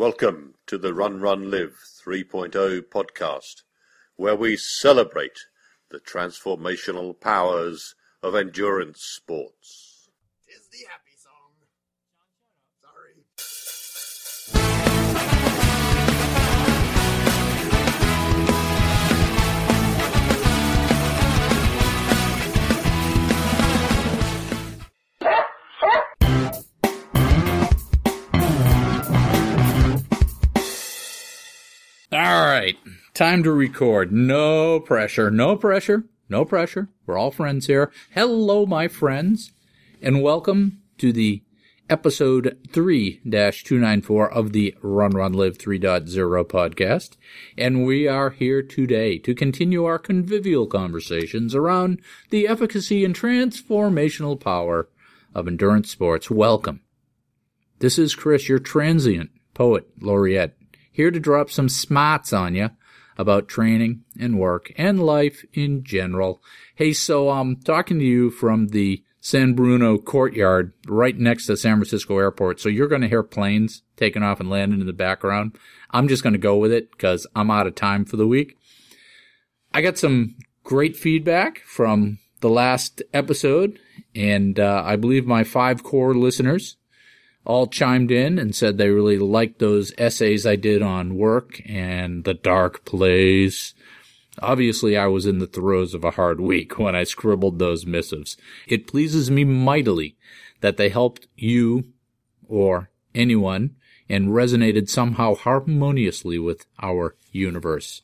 Welcome to the RunRunLive 3.0 podcast, where we celebrate the transformational powers of endurance sports. Tis the happy All right, time to record. No pressure, no pressure, no pressure. We're all friends here. Hello, my friends, and welcome to the episode 3-294 of the RunRunLive 3.0 podcast. And we are here today to continue our convivial conversations around the efficacy and transformational power of endurance sports. Welcome. This is Chris, your transient poet laureate here to drop some smarts on you about training and work and life in general. Hey, so I'm talking to you from the San Bruno courtyard right next to San Francisco airport. So you're going to hear planes taking off and landing in the background. I'm just going to go with it because I'm out of time for the week. I got some great feedback from the last episode and uh, I believe my five core listeners all chimed in and said they really liked those essays I did on work and the dark place. Obviously, I was in the throes of a hard week when I scribbled those missives. It pleases me mightily that they helped you or anyone and resonated somehow harmoniously with our universe.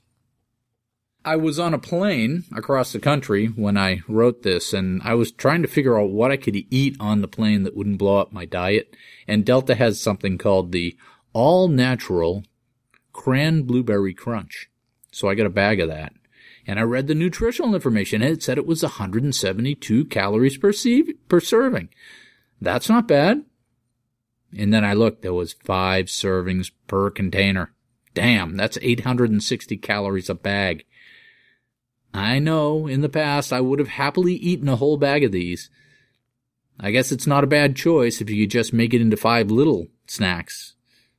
I was on a plane across the country when I wrote this, and I was trying to figure out what I could eat on the plane that wouldn't blow up my diet. And Delta has something called the all natural cran blueberry crunch. So I got a bag of that. And I read the nutritional information, and it said it was 172 calories per, per serving. That's not bad. And then I looked, there was five servings per container. Damn, that's 860 calories a bag. I know in the past I would have happily eaten a whole bag of these. I guess it's not a bad choice if you could just make it into five little snacks.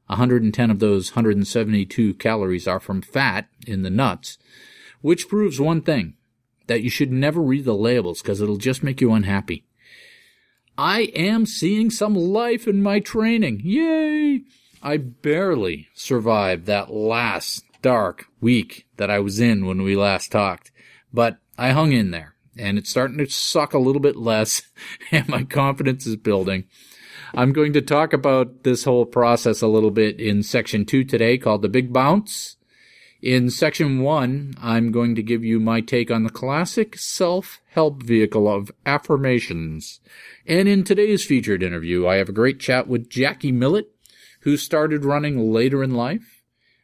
110 of those 172 calories are from fat in the nuts, which proves one thing that you should never read the labels because it'll just make you unhappy. I am seeing some life in my training. Yay! I barely survived that last dark week that I was in when we last talked. But I hung in there and it's starting to suck a little bit less and my confidence is building. I'm going to talk about this whole process a little bit in section two today called the big bounce. In section one, I'm going to give you my take on the classic self-help vehicle of affirmations. And in today's featured interview, I have a great chat with Jaquie Millet, who started running later in life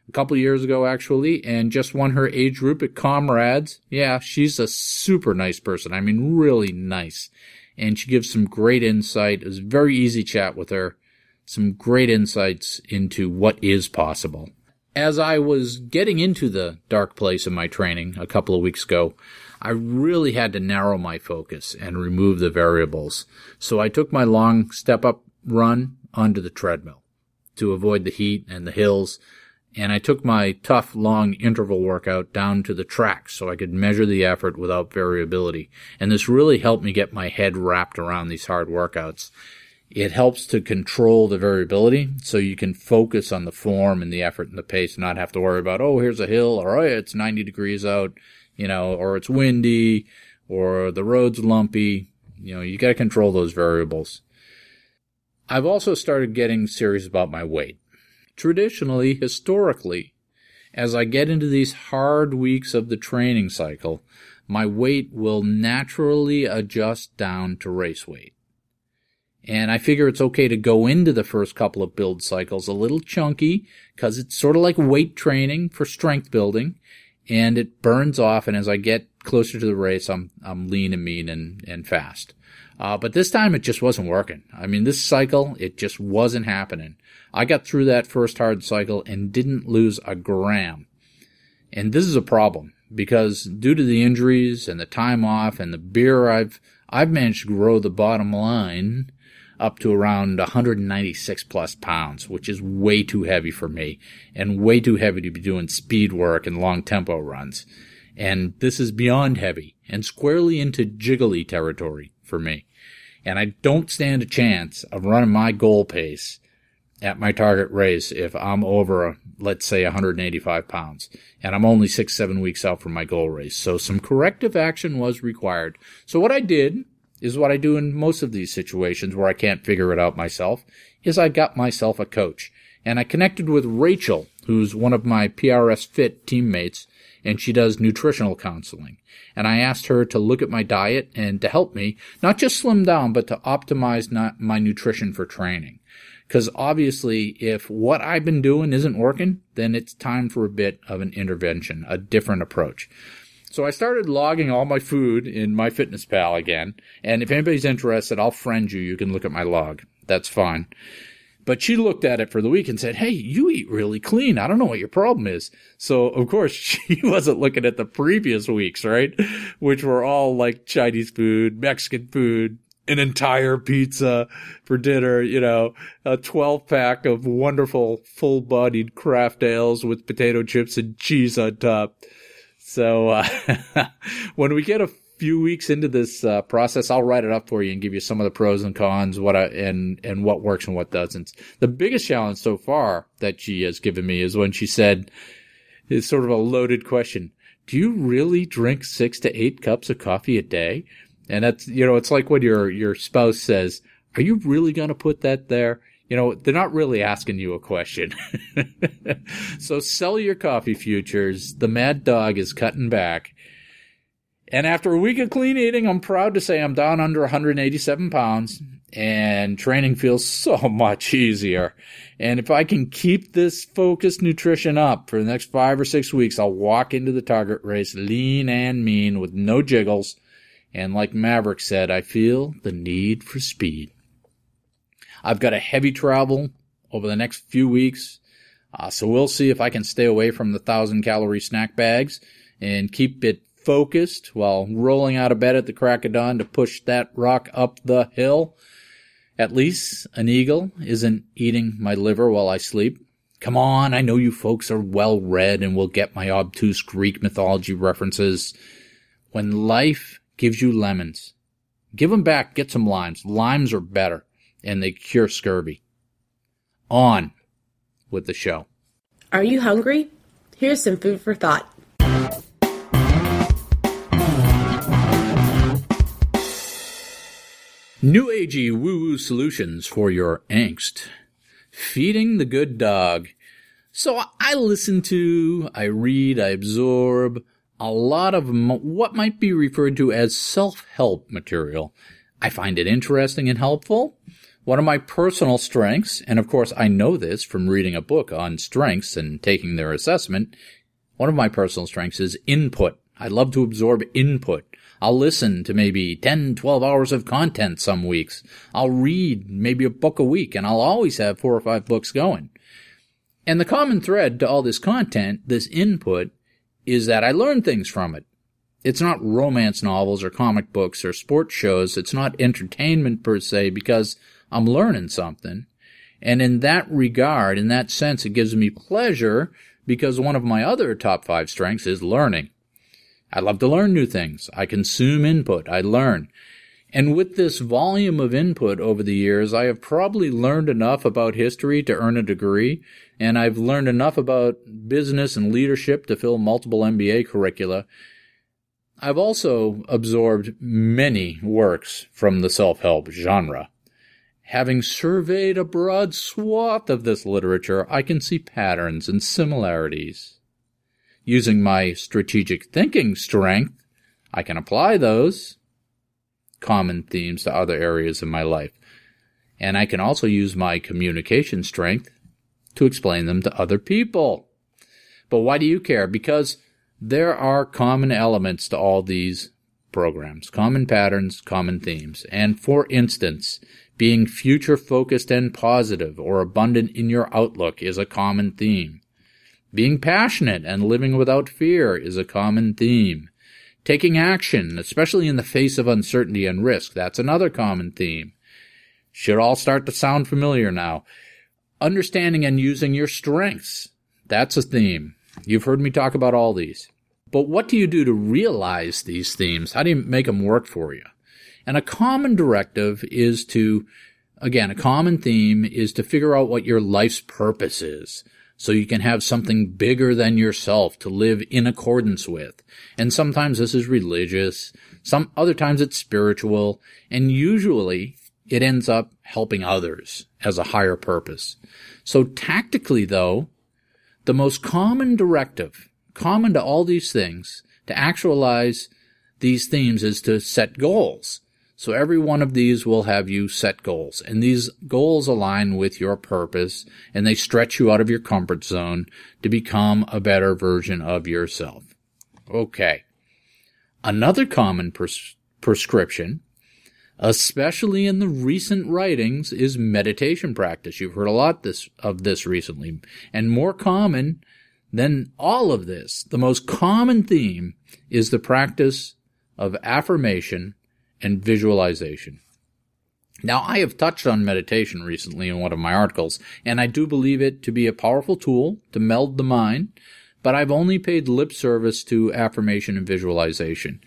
a couple years ago actually and just won her age group at Comrades. Yeah, she's a super nice person. I mean, really nice. And she gives some great insight. It was very easy chat with her. Some great insights into what is possible. As I was getting into the dark place in my training a couple of weeks ago, I really had to narrow my focus and remove the variables. So I took my long step up run onto the treadmill to avoid the heat and the hills and I took my tough long interval workout down to the track so I could measure the effort without variability. And this really helped me get my head wrapped around these hard workouts. It helps to control the variability so you can focus on the form and the effort and the pace and not have to worry about, oh, here's a hill or oh, it's 90 degrees out, you know, or it's windy or the road's lumpy. You know, you got to control those variables. I've also started getting serious about my weight traditionally, historically, as I get into these hard weeks of the training cycle, my weight will naturally adjust down to race weight. And I figure it's okay to go into the first couple of build cycles a little chunky because it's sort of like weight training for strength building and it burns off. And as I get closer to the race, I'm, I'm lean and mean and, and fast. Uh, but this time it just wasn't working. I mean, this cycle, it just wasn't happening. I got through that first hard cycle and didn't lose a gram. And this is a problem because due to the injuries and the time off and the beer I've, I've managed to grow the bottom line. up to around 196 plus pounds, which is way too heavy for me and way too heavy to be doing speed work and long tempo runs. And this is beyond heavy and squarely into jiggly territory for me. And I don't stand a chance of running my goal pace at my target race if I'm over, let's say, 185 pounds. And I'm only six, seven weeks out from my goal race. So some corrective action was required. So what I did is what I do in most of these situations where I can't figure it out myself, is I got myself a coach. And I connected with Rachel, who's one of my PRS Fit teammates, and she does nutritional counseling. And I asked her to look at my diet and to help me, not just slim down, but to optimize my nutrition for training. Because obviously, if what I've been doing isn't working, then it's time for a bit of an intervention, a different approach. So I started logging all my food in MyFitnessPal again. And if anybody's interested, I'll friend you. You can look at my log. That's fine. But she looked at it for the week and said, Hey, you eat really clean. I don't know what your problem is. So, of course, she wasn't looking at the previous weeks, right? Which were all like Chinese food, Mexican food, an entire pizza for dinner, you know, a 12 pack of wonderful full bodied craft ales with potato chips and cheese on top. So uh, when we get a few weeks into this uh, process, I'll write it up for you and give you some of the pros and cons, what I, and and what works and what doesn't. The biggest challenge so far that she has given me is when she said, "It's sort of a loaded question. Do you really drink six to eight cups of coffee a day?" And that's you know, it's like when your your spouse says, "Are you really going to put that there?" you know, they're not really asking you a question. so sell your coffee futures. The mad dog is cutting back. And after a week of clean eating, I'm proud to say I'm down under 187 pounds and training feels so much easier. And if I can keep this focused nutrition up for the next five or six weeks, I'll walk into the target race lean and mean with no jiggles. And like Maverick said, I feel the need for speed. I've got a heavy travel over the next few weeks. Uh, so we'll see if I can stay away from the thousand calorie snack bags and keep it focused while rolling out of bed at the crack of dawn to push that rock up the hill. At least an eagle isn't eating my liver while I sleep. Come on, I know you folks are well read and will get my obtuse Greek mythology references. When life gives you lemons, give them back, get some limes. Limes are better and they cure scurvy. On with the show. Are you hungry? Here's some food for thought. New agey woo woo solutions for your angst. Feeding the good dog. So I listen to, I read, I absorb a lot of what might be referred to as self-help material. I find it interesting and helpful. One of my personal strengths, and of course I know this from reading a book on strengths and taking their assessment, one of my personal strengths is input. I love to absorb input. I'll listen to maybe 10, 12 hours of content some weeks. I'll read maybe a book a week and I'll always have four or five books going. And the common thread to all this content, this input, is that I learn things from it. It's not romance novels or comic books or sports shows. It's not entertainment per se because I'm learning something. And in that regard, in that sense, it gives me pleasure because one of my other top five strengths is learning. I love to learn new things. I consume input. I learn. And with this volume of input over the years, I have probably learned enough about history to earn a degree, and I've learned enough about business and leadership to fill multiple MBA curricula. I've also absorbed many works from the self-help genre. Having surveyed a broad swath of this literature, I can see patterns and similarities. Using my strategic thinking strength, I can apply those common themes to other areas in my life. And I can also use my communication strength to explain them to other people. But why do you care? Because there are common elements to all these programs, common patterns, common themes. And for instance, being future focused and positive or abundant in your outlook is a common theme. Being passionate and living without fear is a common theme. Taking action, especially in the face of uncertainty and risk, that's another common theme. should all start to sound familiar now. Understanding and using your strengths. That's a theme. You've heard me talk about all these. But what do you do to realize these themes? How do you make them work for you? And a common directive is to, again, a common theme is to figure out what your life's purpose is so you can have something bigger than yourself to live in accordance with. And sometimes this is religious, some other times it's spiritual, and usually it ends up helping others as a higher purpose. So tactically though, the most common directive, common to all these things, to actualize these themes is to set goals. So every one of these will have you set goals and these goals align with your purpose and they stretch you out of your comfort zone to become a better version of yourself. Okay. Another common pres- prescription, especially in the recent writings, is meditation practice. You've heard a lot this, of this recently and more common than all of this. The most common theme is the practice of affirmation and visualization. Now, I have touched on meditation recently in one of my articles, and I do believe it to be a powerful tool to meld the mind, but I've only paid lip service to affirmation and visualization.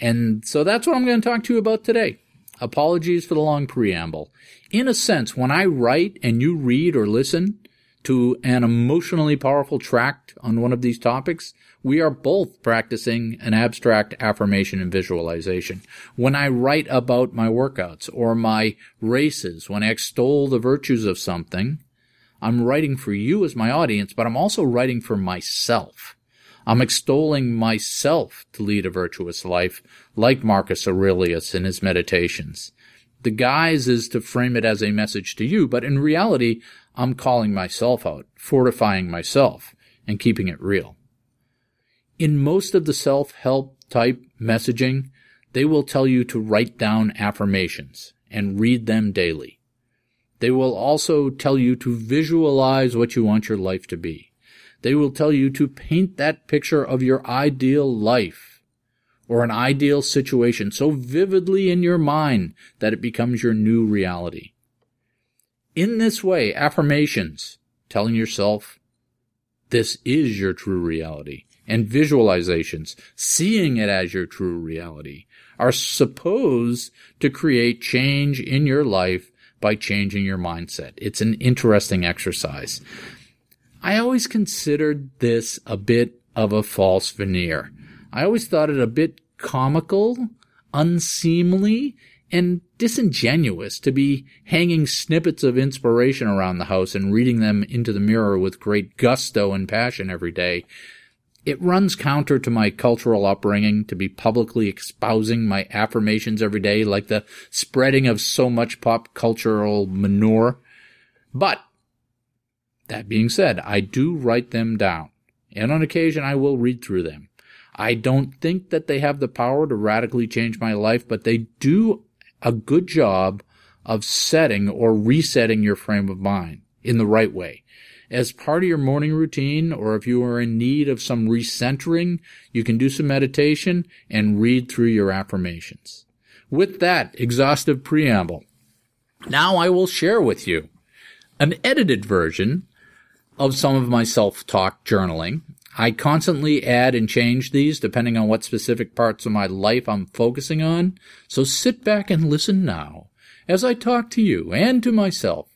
And so that's what I'm going to talk to you about today. Apologies for the long preamble. In a sense, when I write and you read or listen to an emotionally powerful tract on one of these topics, we are both practicing an abstract affirmation and visualization. When I write about my workouts or my races, when I extol the virtues of something, I'm writing for you as my audience, but I'm also writing for myself. I'm extolling myself to lead a virtuous life, like Marcus Aurelius in his meditations. The guise is to frame it as a message to you, but in reality, I'm calling myself out, fortifying myself, and keeping it real. In most of the self-help type messaging, they will tell you to write down affirmations and read them daily. They will also tell you to visualize what you want your life to be. They will tell you to paint that picture of your ideal life or an ideal situation so vividly in your mind that it becomes your new reality. In this way, affirmations, telling yourself, this is your true reality, and visualizations, seeing it as your true reality, are supposed to create change in your life by changing your mindset. It's an interesting exercise. I always considered this a bit of a false veneer. I always thought it a bit comical, unseemly, and disingenuous to be hanging snippets of inspiration around the house and reading them into the mirror with great gusto and passion every day it runs counter to my cultural upbringing to be publicly espousing my affirmations every day like the spreading of so much pop cultural manure. But, that being said, I do write them down, and on occasion I will read through them. I don't think that they have the power to radically change my life, but they do a good job of setting or resetting your frame of mind in the right way as part of your morning routine, or if you are in need of some recentering, you can do some meditation and read through your affirmations. With that exhaustive preamble, now I will share with you an edited version of some of my self-talk journaling. I constantly add and change these depending on what specific parts of my life I'm focusing on. So sit back and listen now as I talk to you and to myself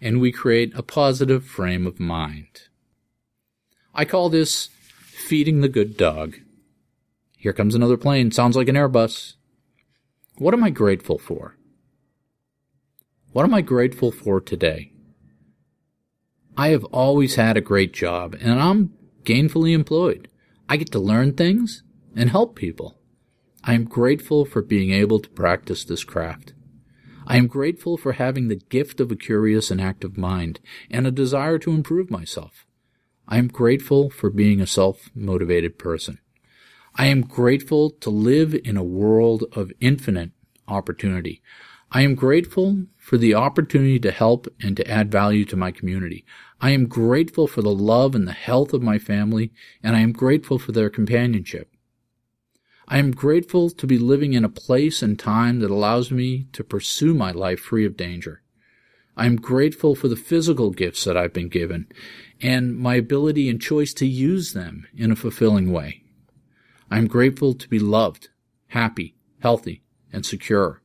and we create a positive frame of mind. I call this feeding the good dog. Here comes another plane. Sounds like an Airbus. What am I grateful for? What am I grateful for today? I have always had a great job and I'm gainfully employed. I get to learn things and help people. I am grateful for being able to practice this craft. I am grateful for having the gift of a curious and active mind and a desire to improve myself. I am grateful for being a self-motivated person. I am grateful to live in a world of infinite opportunity. I am grateful for the opportunity to help and to add value to my community. I am grateful for the love and the health of my family, and I am grateful for their companionship. I am grateful to be living in a place and time that allows me to pursue my life free of danger. I am grateful for the physical gifts that I've been given and my ability and choice to use them in a fulfilling way. I am grateful to be loved, happy, healthy, and secure.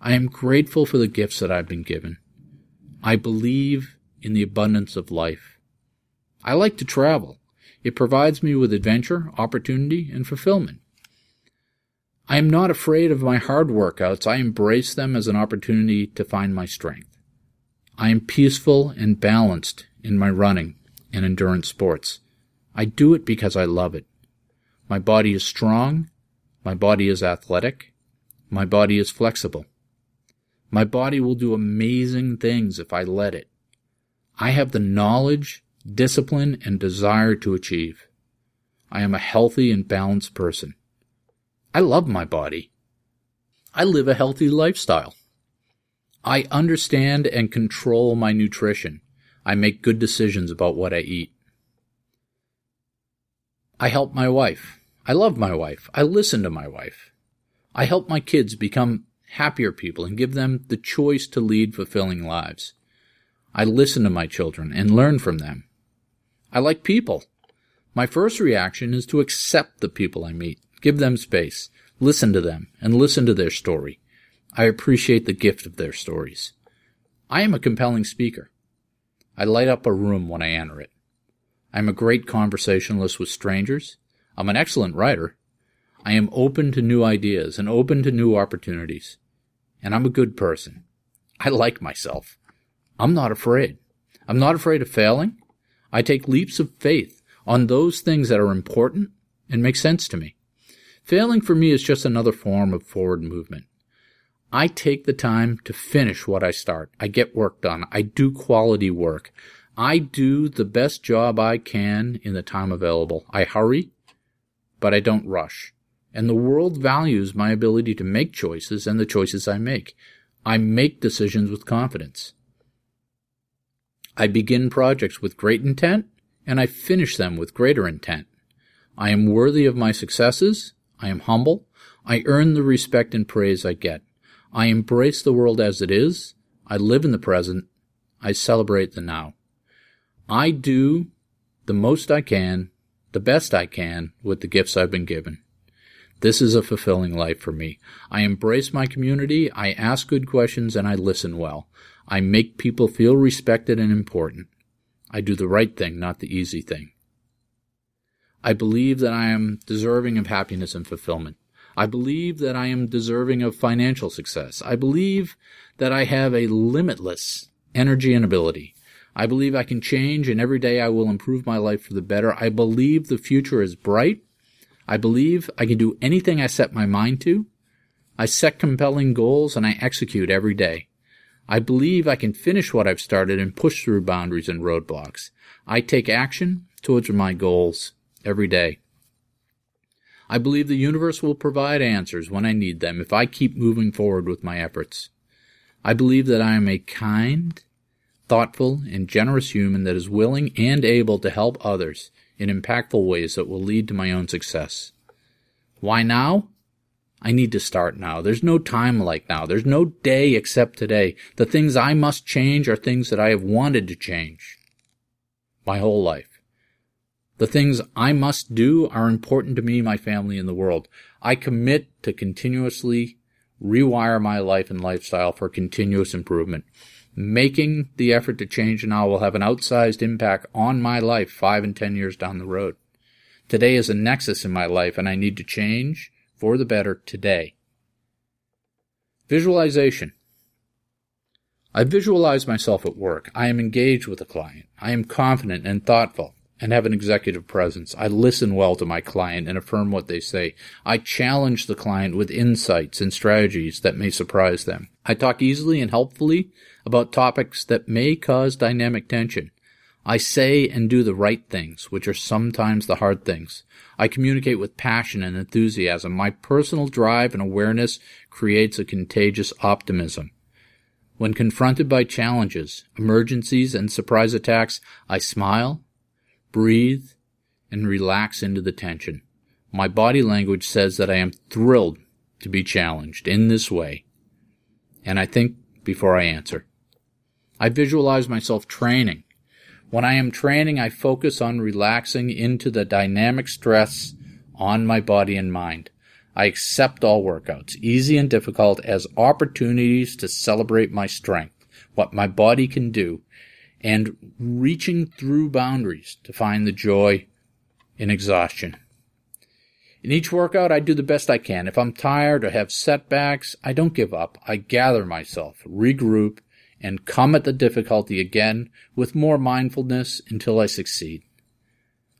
I am grateful for the gifts that I've been given. I believe in the abundance of life. I like to travel. It provides me with adventure, opportunity, and fulfillment. I am not afraid of my hard workouts. I embrace them as an opportunity to find my strength. I am peaceful and balanced in my running and endurance sports. I do it because I love it. My body is strong. My body is athletic. My body is flexible. My body will do amazing things if I let it. I have the knowledge, discipline, and desire to achieve. I am a healthy and balanced person. I love my body. I live a healthy lifestyle. I understand and control my nutrition. I make good decisions about what I eat. I help my wife. I love my wife. I listen to my wife. I help my kids become happier people and give them the choice to lead fulfilling lives. I listen to my children and learn from them. I like people. My first reaction is to accept the people I meet, give them space, listen to them, and listen to their story. I appreciate the gift of their stories. I am a compelling speaker. I light up a room when I enter it. I am a great conversationalist with strangers. I'm an excellent writer. I am open to new ideas and open to new opportunities. And I'm a good person. I like myself. I'm not afraid. I'm not afraid of failing. I take leaps of faith on those things that are important and make sense to me. Failing for me is just another form of forward movement. I take the time to finish what I start. I get work done. I do quality work. I do the best job I can in the time available. I hurry, but I don't rush. And the world values my ability to make choices and the choices I make. I make decisions with confidence. I begin projects with great intent and I finish them with greater intent. I am worthy of my successes. I am humble. I earn the respect and praise I get. I embrace the world as it is. I live in the present. I celebrate the now. I do the most I can, the best I can with the gifts I've been given. This is a fulfilling life for me. I embrace my community, I ask good questions, and I listen well. I make people feel respected and important. I do the right thing, not the easy thing. I believe that I am deserving of happiness and fulfillment. I believe that I am deserving of financial success. I believe that I have a limitless energy and ability. I believe I can change and every day I will improve my life for the better. I believe the future is bright. I believe I can do anything I set my mind to. I set compelling goals and I execute every day. I believe I can finish what I've started and push through boundaries and roadblocks. I take action towards my goals every day. I believe the universe will provide answers when I need them if I keep moving forward with my efforts. I believe that I am a kind, thoughtful, and generous human that is willing and able to help others in impactful ways that will lead to my own success. Why now? I need to start now. There's no time like now. There's no day except today. The things I must change are things that I have wanted to change my whole life. The things I must do are important to me, my family, and the world. I commit to continuously rewire my life and lifestyle for continuous improvement. Making the effort to change now will have an outsized impact on my life five and ten years down the road. Today is a nexus in my life and I need to change for the better today. Visualization. I visualize myself at work. I am engaged with a client. I am confident and thoughtful and have an executive presence. I listen well to my client and affirm what they say. I challenge the client with insights and strategies that may surprise them. I talk easily and helpfully about topics that may cause dynamic tension. I say and do the right things, which are sometimes the hard things. I communicate with passion and enthusiasm. My personal drive and awareness creates a contagious optimism. When confronted by challenges, emergencies, and surprise attacks, I smile, breathe, and relax into the tension. my body language says that I am thrilled to be challenged in this way. And I think before I answer. I visualize myself training. When I am training, I focus on relaxing into the dynamic stress on my body and mind. I accept all workouts, easy and difficult, as opportunities to celebrate my strength, what my body can do, and reaching through boundaries to find the joy in exhaustion. In each workout, I do the best I can. If I'm tired or have setbacks, I don't give up. I gather myself, regroup, and come at the difficulty again with more mindfulness until I succeed.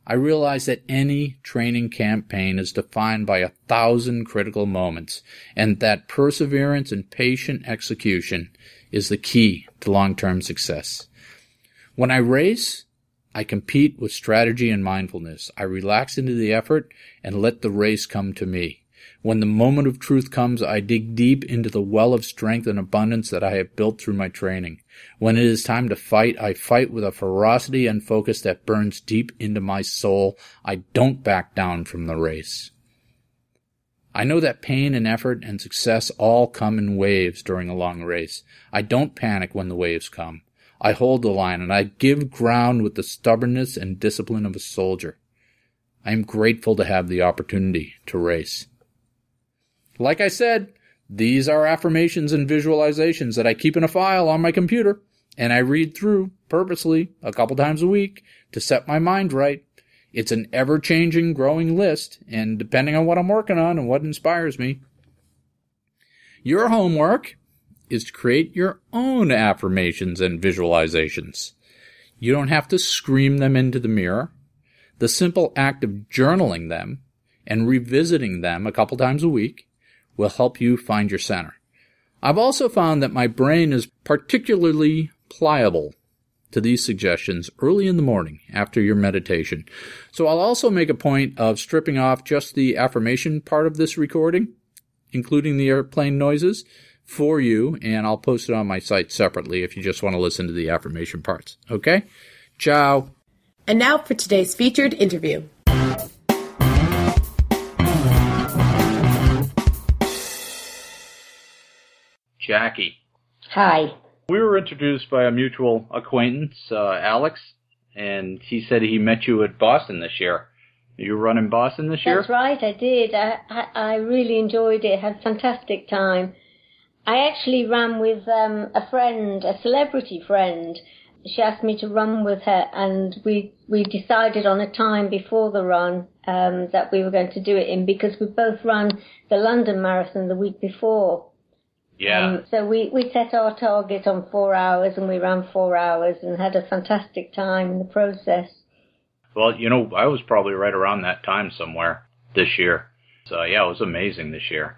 I realize that any training campaign is defined by a thousand critical moments, and that perseverance and patient execution is the key to long-term success. When I race, I compete with strategy and mindfulness. I relax into the effort and let the race come to me. When the moment of truth comes, I dig deep into the well of strength and abundance that I have built through my training. When it is time to fight, I fight with a ferocity and focus that burns deep into my soul. I don't back down from the race. I know that pain and effort and success all come in waves during a long race. I don't panic when the waves come. I hold the line and I give ground with the stubbornness and discipline of a soldier. I am grateful to have the opportunity to race. Like I said, these are affirmations and visualizations that I keep in a file on my computer and I read through purposely a couple times a week to set my mind right. It's an ever changing, growing list, and depending on what I'm working on and what inspires me, your homework is to create your own affirmations and visualizations. You don't have to scream them into the mirror. The simple act of journaling them and revisiting them a couple times a week will help you find your center. I've also found that my brain is particularly pliable to these suggestions early in the morning after your meditation. So I'll also make a point of stripping off just the affirmation part of this recording, including the airplane noises, for you, and I'll post it on my site separately if you just want to listen to the affirmation parts. Okay? Ciao. And now for today's featured interview. Jaquie. Hi. We were introduced by a mutual acquaintance, uh, Alex, and he said he met you at Boston this year. You were running Boston this year? That's right, I did. I, I, I really enjoyed it, had a fantastic time. I actually ran with um, a friend, a celebrity friend. She asked me to run with her, and we we decided on a time before the run um, that we were going to do it in because we both ran the London Marathon the week before. Yeah. Um, so we, we set our target on four hours and we ran four hours and had a fantastic time in the process. Well, you know, I was probably right around that time somewhere this year. So yeah, it was amazing this year.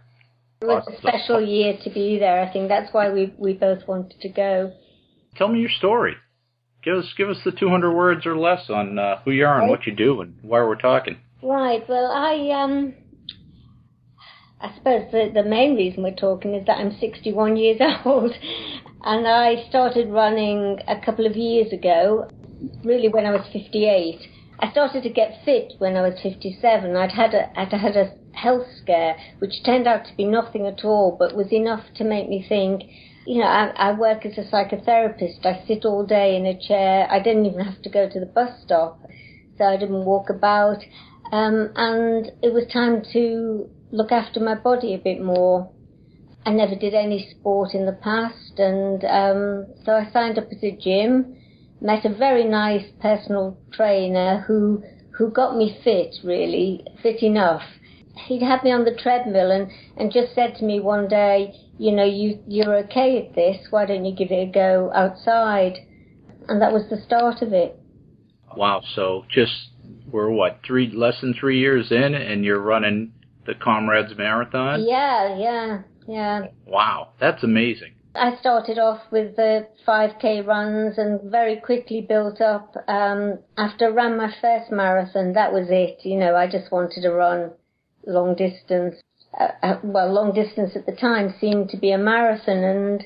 It was a special year to be there. I think that's why we we both wanted to go. Tell me your story. Give us give us the 200 words or less on uh, who you are and what you do and why we're talking. Right. Well, I um I suppose the, the main reason we're talking is that I'm 61 years old and I started running a couple of years ago, really when I was 58. I started to get fit when I was 57. I'd had a, I'd had a health scare, which turned out to be nothing at all, but was enough to make me think, you know, I, I work as a psychotherapist. I sit all day in a chair. I didn't even have to go to the bus stop, so I didn't walk about. Um, and it was time to look after my body a bit more. I never did any sport in the past, and um, so I signed up at a gym. Met a very nice personal trainer who who got me fit, really fit enough. He'd had me on the treadmill and and just said to me one day, you know, you you're okay at this. Why don't you give it a go outside? And that was the start of it. Wow. So just we're what three less than three years in, and you're running the Comrades Marathon. Yeah, yeah, yeah. Wow, that's amazing. I started off with the 5k runs and very quickly built up. Um, after I ran my first marathon, that was it. You know, I just wanted to run long distance. Uh, uh, well, long distance at the time seemed to be a marathon. And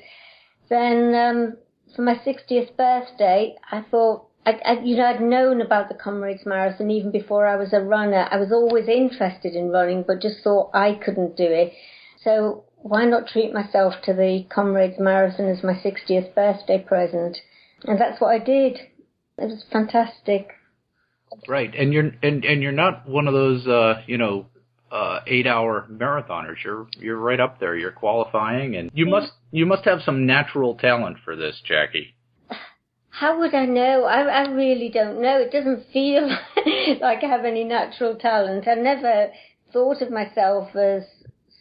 then um, for my 60th birthday, I thought I, I, you know, I'd known about the Comrades Marathon even before I was a runner. I was always interested in running, but just thought I couldn't do it. So why not treat myself to the Comrades Marathon as my 60th birthday present? And that's what I did. It was fantastic. Right, and you're and and you're not one of those uh, you know uh, eight hour marathoners. You're you're right up there. You're qualifying, and you must you must have some natural talent for this, Jaquie. How would I know? I, I really don't know. It doesn't feel like I have any natural talent. I never thought of myself as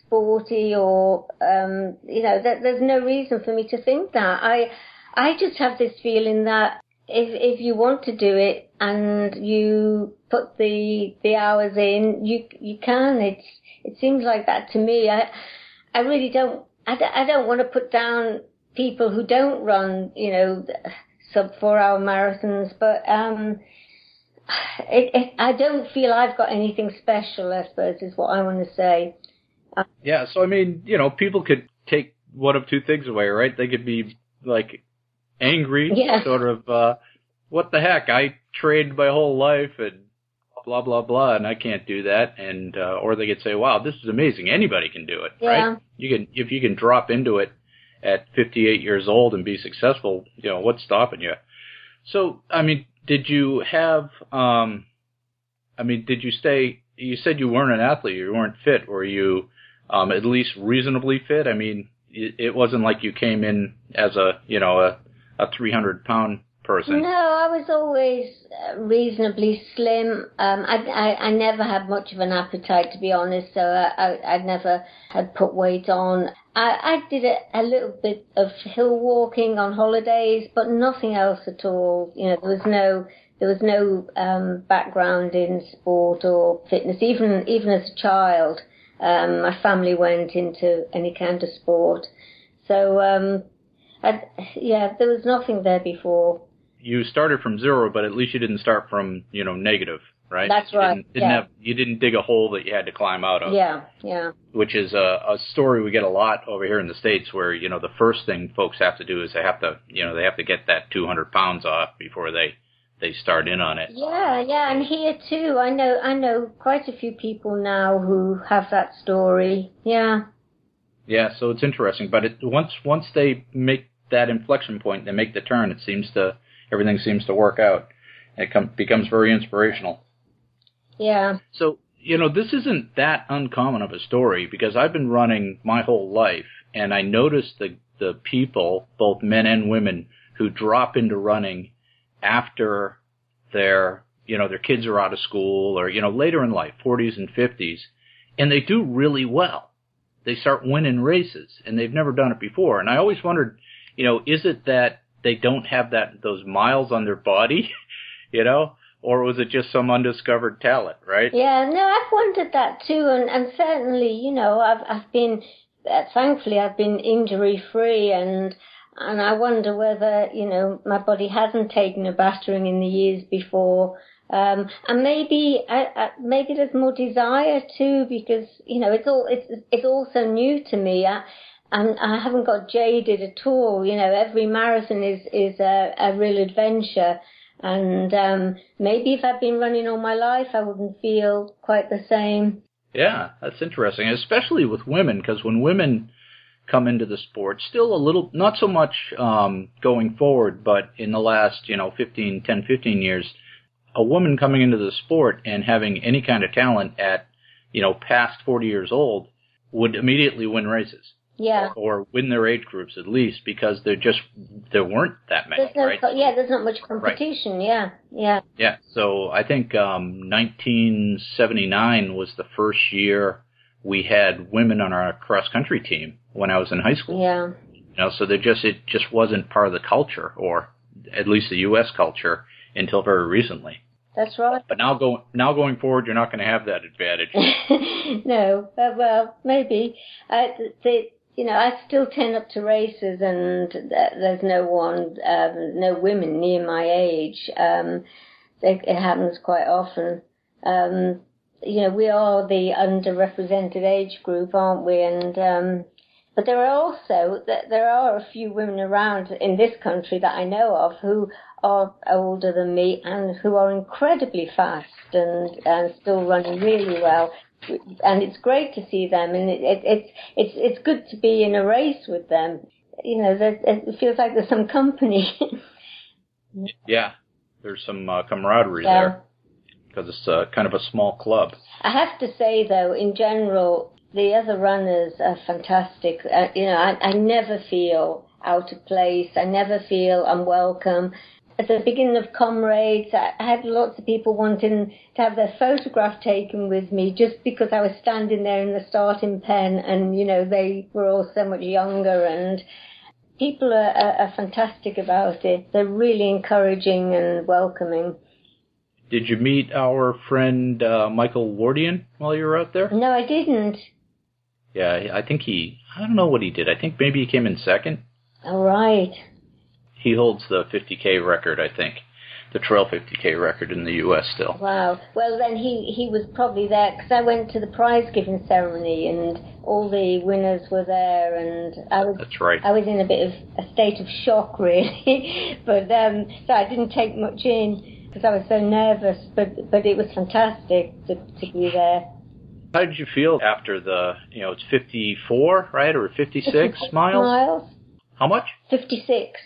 sporty or, um, you know, that there's no reason for me to think that. I, I just have this feeling that if, if you want to do it and you put the, the hours in, you, you can. It's, it seems like that to me. I, I really don't, I, I don't want to put down people who don't run, you know, sub four hour marathons, but um, it, it, I don't feel I've got anything special. I suppose is what I want to say. Yeah, so I mean, you know, people could take one of two things away, right? They could be like angry, yeah. sort of, uh, what the heck? I trained my whole life and blah blah blah, and I can't do that, and uh, or they could say, wow, this is amazing. Anybody can do it, yeah. right? You can if you can drop into it at 58 years old and be successful, you know, what's stopping you? So, I mean, did you have, um, I mean, did you stay, you said you weren't an athlete, you weren't fit, were you, um, at least reasonably fit? I mean, it, it wasn't like you came in as a, you know, a, a 300 pound person. No, I was always uh, reasonably slim. Um, I, I, I never had much of an appetite, to be honest, so I, I, I never had put weight on. I, I did a, a little bit of hill walking on holidays, but nothing else at all. You know, there was no there was no um, background in sport or fitness. Even even as a child, um, my family went into any kind of sport. So um, I, yeah, there was nothing there before. You started from zero, but at least you didn't start from you know negative right? That's you right. Didn't, didn't yeah. have, you didn't dig a hole that you had to climb out of. Yeah, yeah. Which is a, a story we get a lot over here in the states, where you know the first thing folks have to do is they have to, you know, they have to get that 200 pounds off before they they start in on it. Yeah, yeah, and here too, I know I know quite a few people now who have that story. Yeah. Yeah, so it's interesting, but it, once once they make that inflection point, they make the turn. It seems to everything seems to work out. It com- becomes very inspirational. Yeah. So, you know, this isn't that uncommon of a story because I've been running my whole life and I notice the, the people, both men and women, who drop into running after their, you know, their kids are out of school or, you know, later in life, 40s and 50s, and they do really well. They start winning races and they've never done it before. And I always wondered, you know, is it that they don't have that, those miles on their body, you know? or was it just some undiscovered talent, right? Yeah, no, I've wondered that too, and, and certainly, you know, I've I've been, uh, thankfully, I've been injury free, and and I wonder whether you know my body hasn't taken a battering in the years before. Um, and maybe, uh, uh, maybe there's more desire too, because you know it's all it's it's all so new to me. I, and I haven't got jaded at all. You know, every marathon is is a, a real adventure. And um, maybe if I'd been running all my life, I wouldn't feel quite the same. Yeah, that's interesting, especially with women, because when women come into the sport, still a little, not so much um, going forward, but in the last, you know, 15, 10, 15 years, a woman coming into the sport and having any kind of talent at, you know, past 40 years old would immediately win races. Yeah. Or win their age groups at least because there just there weren't that many. There's no, right? yeah, there's not much competition. Right. Yeah, yeah. Yeah. So I think um, 1979 was the first year we had women on our cross country team when I was in high school. Yeah. You know, so they just it just wasn't part of the culture, or at least the U.S. culture, until very recently. That's right. But now going now going forward, you're not going to have that advantage. no, uh, well, maybe. Uh, the, you know, I still turn up to races and there's no one, um, no women near my age. Um, it, it happens quite often. Um, you know, we are the underrepresented age group, aren't we? And, um, but there are also, there are a few women around in this country that I know of who are older than me and who are incredibly fast and, and still running really well. And it's great to see them, and it, it, it's it's it's good to be in a race with them. You know, it feels like there's some company. yeah, there's some uh, camaraderie Yeah. there because it's uh, kind of a small club. I have to say though, in general, the other runners are fantastic. Uh, you know, I, I never feel out of place. I never feel unwelcome. At the beginning of Comrades, I had lots of people wanting to have their photograph taken with me just because I was standing there in the starting pen and, you know, they were all so much younger and people are, are, are fantastic about it. They're really encouraging and welcoming. Did you meet our friend uh, Michael Wardian while you were out there? No, I didn't. Yeah, I think he. I don't know what he did. I think maybe he came in second. All right. He holds the 50k record, I think, the trail 50k record in the U.S. still. Wow. Well, then he, he was probably there because I went to the prize giving ceremony and all the winners were there and I was That's right. I was in a bit of a state of shock really, but um, so I didn't take much in because I was so nervous. But but it was fantastic to to be there. How did you feel after the? You know, it's 54, right, or 56 miles? Miles. How much? Fifty six.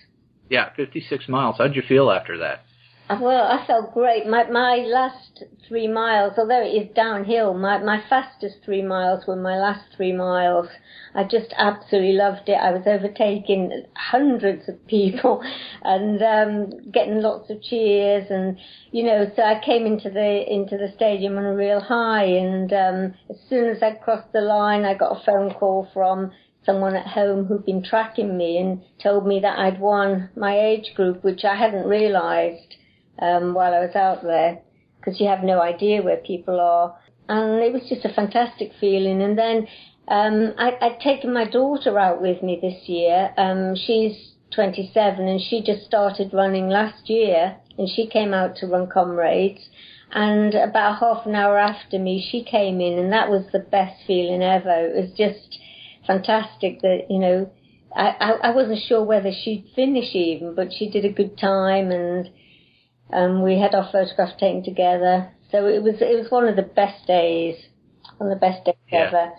Yeah, 56 miles. How did you feel after that? Uh, Well, I felt great. My my last three miles, although it is downhill, my my fastest three miles were my last three miles. I just absolutely loved it. I was overtaking hundreds of people and um, getting lots of cheers, and you know, so I came into the into the stadium on a real high. And um, as soon as I crossed the line, I got a phone call from someone at home who'd been tracking me and told me that I'd won my age group, which I hadn't realised um, while I was out there because you have no idea where people are. And it was just a fantastic feeling. And then um, I, I'd taken my daughter out with me this year. Um, she's 27 and she just started running last year and she came out to run comrades. And about half an hour after me, she came in and that was the best feeling ever. It was just fantastic that, you know, I, I, I wasn't sure whether she'd finish even, but she did a good time and um, we had our photographs taken together. So it was it was one of the best days, one of the best days Yeah. ever.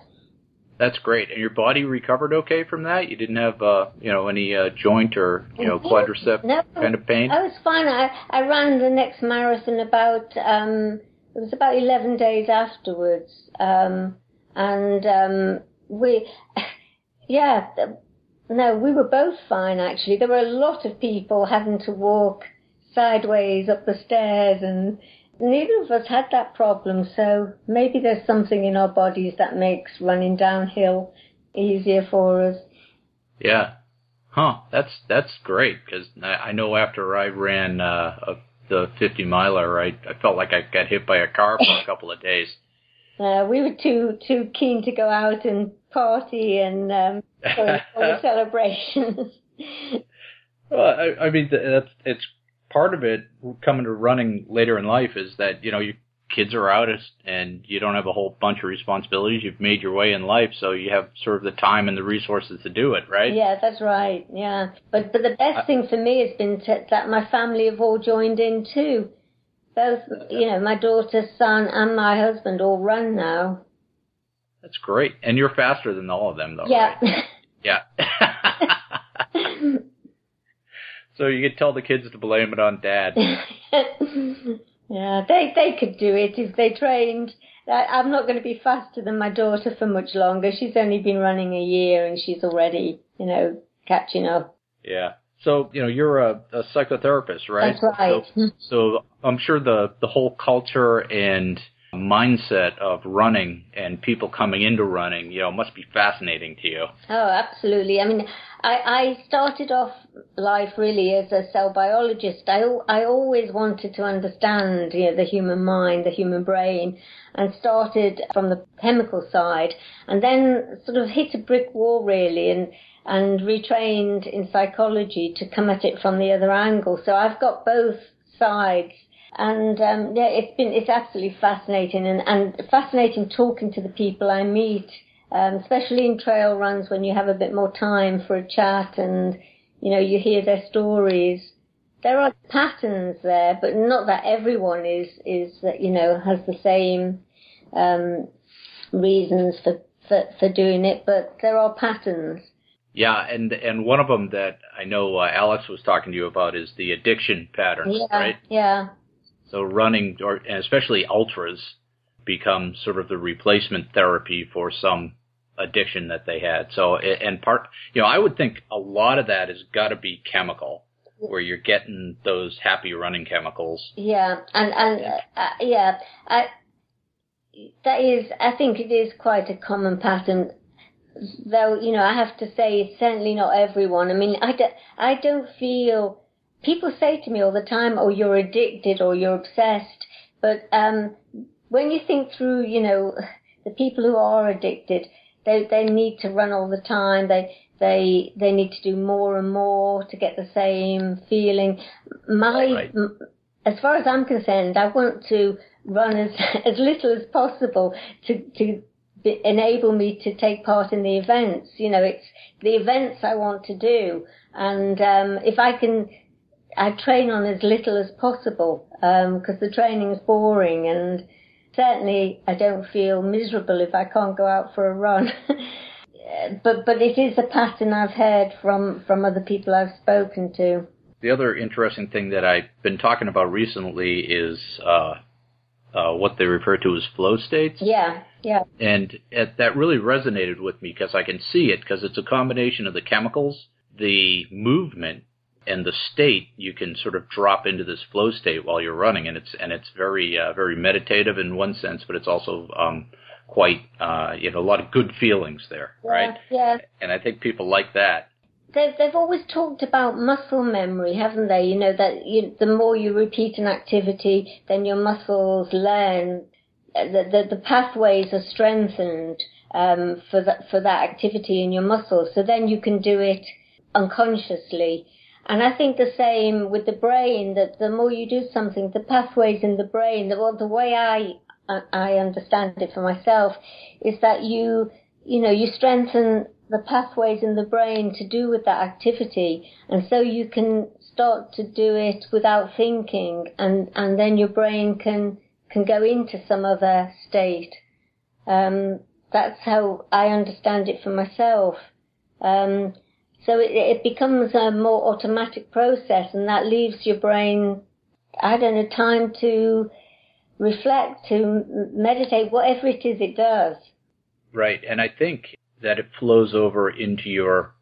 That's great. And your body recovered okay from that? You didn't have, uh, you know, any uh, joint or, you know, quadricep No, kind of pain? I was fine. I I ran the next marathon about um it was about eleven days afterwards. Um and um we yeah no we were both fine actually. There were a lot of people having to walk sideways up the stairs and neither of us had that problem so maybe there's something in our bodies that makes running downhill easier for us. Yeah. Huh. That's that's great because I, I know after I ran uh, a, the 50 miler, I I felt like I got hit by a car for a couple of days. Uh, we were too too keen to go out and party and um, for, for the celebrations. Well, I, I mean that's it's part of it coming to running later in life is that you know your kids are out and you don't have a whole bunch of responsibilities. You've made your way in life, so you have sort of the time and the resources to do it, right? yeah, that's right. Yeah, but but the best thing for me has been to, that my family have all joined in too. Both, you know, my daughter, son, and my husband all run now. That's great. And you're faster than all of them, though. Yeah. Right? Yeah. so you could tell the kids to blame it on dad. yeah, they they could do it if they trained. I, I'm not going to be faster than my daughter for much longer. She's only been running a year and she's already, you know, catching up. Yeah. So you know you're a, a psychotherapist, right? That's right. So, so I'm sure the the whole culture and mindset of running and people coming into running, you know, must be fascinating to you. Oh, absolutely. I mean, I, I started off life really as a cell biologist. I, I always wanted to understand, you know, the human mind, the human brain, and started from the chemical side, and then sort of hit a brick wall really, and and retrained in psychology to come at it from the other angle. So I've got both sides. And um, yeah, it's been it's absolutely fascinating and, and fascinating talking to the people I meet um, especially in trail runs when you have a bit more time for a chat and you know you hear their stories there are patterns there, but not that everyone is is that you know has the same um, reasons for, for for doing it, but there are patterns. Yeah, and and one of them that I know uh, Alex was talking to you about is the addiction patterns, yeah, right? Yeah. So running, or especially ultras, become sort of the replacement therapy for some addiction that they had. So and part, you know, I would think a lot of that has got to be chemical where you're getting those happy running chemicals. Yeah, and and uh, uh, yeah, I that is, I think it is quite a common pattern. Though you know, I have to say, it's certainly not everyone. I mean, I don't, I don't feel. People say to me all the time, "Oh, you're addicted or you're obsessed," but um, when you think through, you know, the people who are addicted, they they need to run all the time. They they they need to do more and more to get the same feeling. My Right. m- as far as I'm concerned, I want to run as as little as possible to to be, enable me to take part in the events. You know, it's the events I want to do, and um, if I can, I train on as little as possible because the training is boring and. Certainly, I don't feel miserable if I can't go out for a run. but but it is a pattern I've heard from from other people I've spoken to. The other interesting thing that I've been talking about recently is uh, uh, what they refer to as flow states. Yeah, yeah, And it, that really resonated with me because I can see it because it's a combination of the chemicals, the movement, and the state. You can sort of drop into this flow state while you're running, and it's and it's very uh, very meditative in one sense, but it's also um, quite uh, you know a lot of good feelings there, right? yeah. And I think people like that. They've they've always talked about muscle memory, haven't they? You know that you, the more you repeat an activity, then your muscles learn. uh, The the, the pathways are strengthened um, for that for that activity in your muscles. So then you can do it unconsciously. And I think the same with the brain, that the more you do something, the pathways in the brain, the, well, the way I, I understand it for myself, is that you, you know, you strengthen the pathways in the brain to do with that activity. And so you can start to do it without thinking and, and then your brain can, can go into some other state. Um, that's how I understand it for myself. Um, so it, it becomes a more automatic process and that leaves your brain, I don't know, time to reflect, to m- meditate, whatever it is it does. Right. And I think that it flows over into your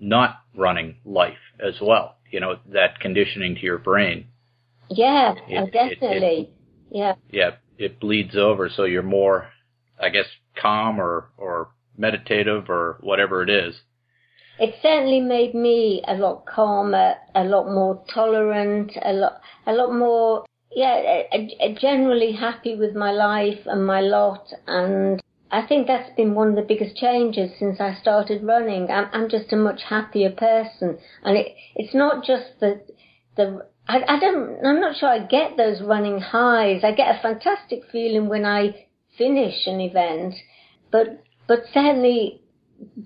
not running life as well. You know, that conditioning to your brain. Yeah, It- uh, it- definitely. yeah. Yeah, it bleeds over so you're more, I guess, calm or, or meditative or whatever it is. It certainly made me a lot calmer, a lot more tolerant, a lot, a lot more, yeah, generally happy with my life and my lot. And I think that's been one of the biggest changes since I started running. I'm, I'm just a much happier person. And it, it's not just the, the, I, I don't, I'm not sure I get those running highs. I get a fantastic feeling when I finish an event, but, but certainly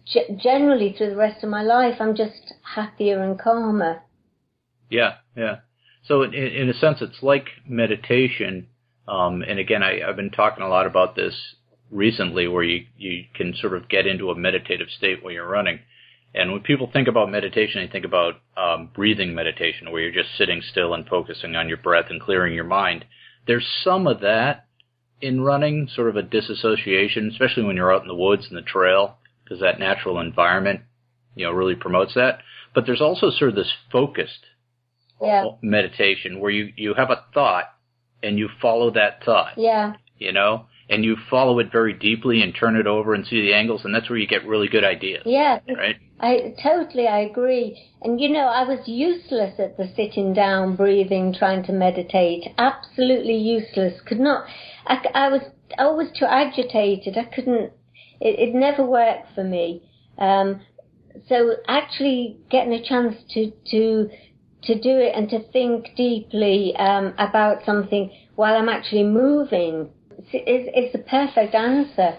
ge- generally through the rest of my life, I'm just happier and calmer. Yeah, yeah. So in, in a sense, it's like meditation. Um, and again, I, I've been talking a lot about this recently, where you you can sort of get into a meditative state while you're running. And when people think about meditation, they think about um, breathing meditation, where you're just sitting still and focusing on your breath and clearing your mind. There's some of that in running, sort of a disassociation, especially when you're out in the woods and the trail, because that natural environment, you know, really promotes that. But there's also sort of this focused Yeah, meditation where you, you have a thought and you follow that thought, yeah, you know, and you follow it very deeply and turn it over and see the angles and that's where you get really good ideas, yeah. right? I totally I agree. And you know, I was useless at the sitting down, breathing, trying to meditate. Absolutely useless. Could not. I, I was always too agitated. I couldn't. It, it never worked for me. Um, so actually getting a chance to to to do it and to think deeply um, about something while I'm actually moving is is the perfect answer.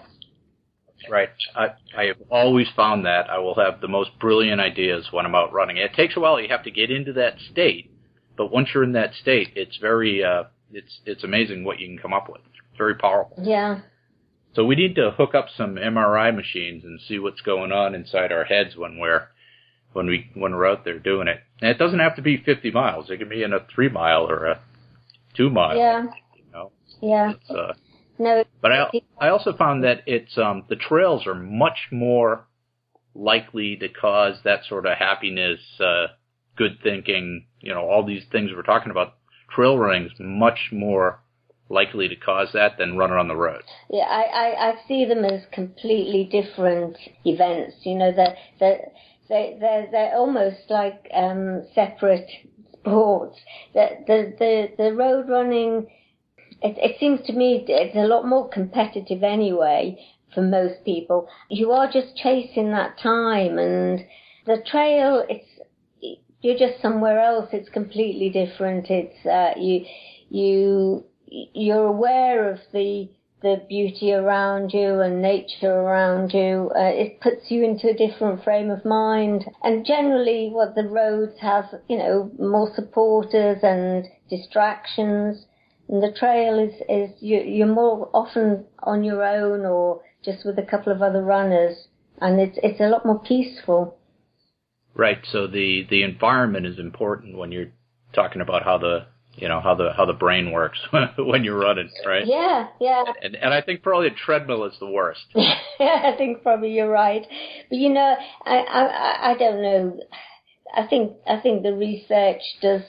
Right. I, I have always found that I will have the most brilliant ideas when I'm out running. It takes a while. You have to get into that state, but once you're in that state, it's very uh, it's it's amazing what you can come up with. It's very powerful. Yeah. So we need to hook up some MRI machines and see what's going on inside our heads when we're when we when we're out there doing it. And it doesn't have to be 50 miles. It can be in a three mile or a two mile. Yeah. You know, Yeah. uh, No. but I I also found that it's um the trails are much more likely to cause that sort of happiness, uh, good thinking, you know, all these things we're talking about. Trail running is much more likely to cause that than running on the road. Yeah, I, I, I see them as completely different events. You know, that that they they're they're almost like um, separate sports. The the the the road running, it it seems to me it's a lot more competitive anyway for most people. You are just chasing that time, and the trail it's you're just somewhere else. It's completely different. It's uh, you you you're aware of the the beauty around you and nature around you. Uh, it puts you into a different frame of mind. And generally, what the roads have, you know, more supporters and distractions. And the trail is is you, you're more often on your own or just with a couple of other runners, and it's it's a lot more peaceful. Right. So the the environment is important when you're talking about how the you know how the how the brain works when you're running, right? Yeah, yeah. And and I think probably a treadmill is the worst. I think probably you're right, but you know, I I I don't know. I think I think the research does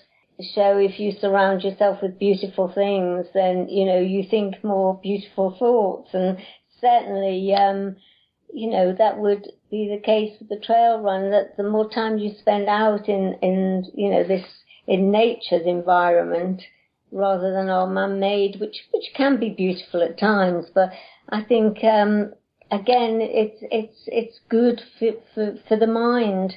show if you surround yourself with beautiful things, then you know you think more beautiful thoughts, and certainly, um, you know, that would be the case with the trail run. That the more time you spend out in in you know this in nature's environment rather than our man-made, which which can be beautiful at times. But I think um, again, it's it's it's good for, for for the mind.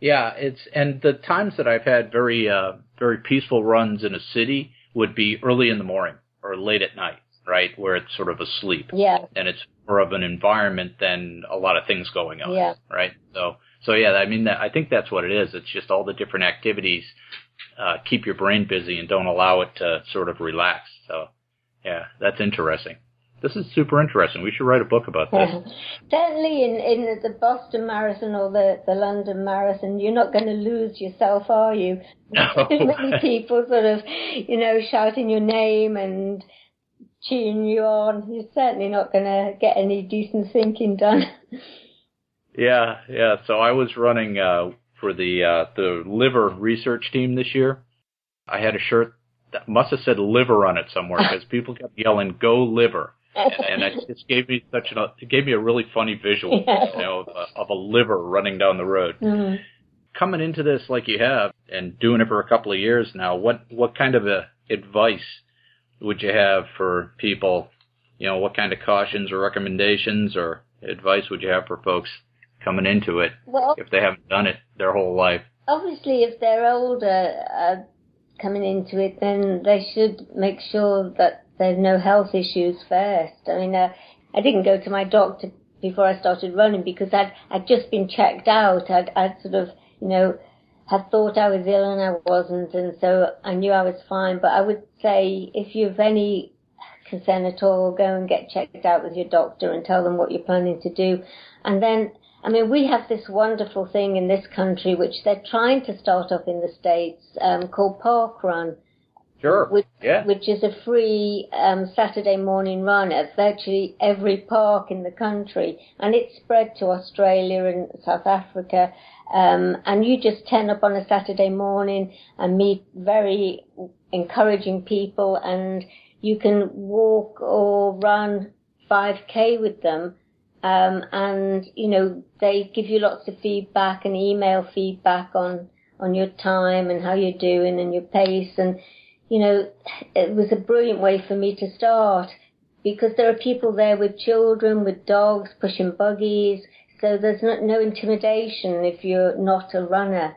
Yeah, it's and the times that I've had very uh very peaceful runs in a city would be early in the morning or late at night, right, where it's sort of asleep. Yeah, And it's more of an environment than a lot of things going on. Yeah. Right. So so yeah, I mean I think that's what it is. It's just all the different activities uh keep your brain busy and don't allow it to sort of relax. So yeah, that's interesting. This is super interesting. We should write a book about this. certainly in in the Boston Marathon or the the London Marathon, you're not going to lose yourself, are you? No. Many people sort of, you know, shouting your name and cheering you on. You're certainly not going to get any decent thinking done. Yeah, yeah. So I was running uh, for the uh, the liver research team this year. I had a shirt that must have said liver on it somewhere because people kept yelling "Go liver," and, and it just gave me such an it gave me a really funny visual, you know, of a, of a liver running down the road. Mhm. Coming into this like you have and doing it for a couple of years now, what what kind of a advice would you have for people? You know, what kind of cautions or recommendations or advice would you have for folks coming into it Well, if they haven't done it their whole life? obviously, if they're older uh, coming into it, then they should make sure that there's no health issues first. I mean, uh, I didn't go to my doctor before I started running because I'd I'd just been checked out. I'd I'd sort of you know had thought I was ill and I wasn't, and so I knew I was fine. But I would say if you've any concern at all, go and get checked out with your doctor and tell them what you're planning to do, and then I mean, we have this wonderful thing in this country, which they're trying to start up in the States, um, called Park Run, Sure. which, yeah. which is a free um, Saturday morning run at virtually every park in the country. And it's spread to Australia and South Africa. Um, and you just turn up on a Saturday morning and meet very encouraging people and you can walk or run 5k with them um, and you know they give you lots of feedback and email feedback on on your time and how you're doing and your pace. And you know it was a brilliant way for me to start because there are people there with children with dogs pushing buggies. So there's no, no intimidation if you're not a runner.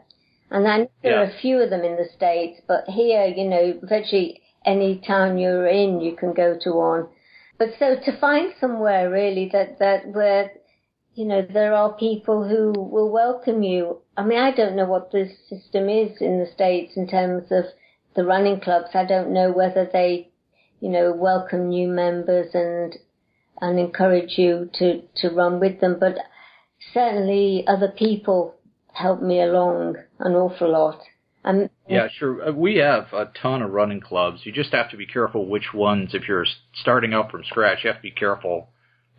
And I know there are a few of them in the states but here you know virtually any town you're in you can go to one but so to find somewhere really that, that where you know, there are people who will welcome you. I mean, I don't know what the system is in the States in terms of the running clubs. I don't know whether they, you know, welcome new members and, and encourage you to, to run with them, but certainly other people help me along an awful lot. And yeah, sure. Uh, we have a ton of running clubs. You just have to be careful which ones, if you're starting out from scratch, you have to be careful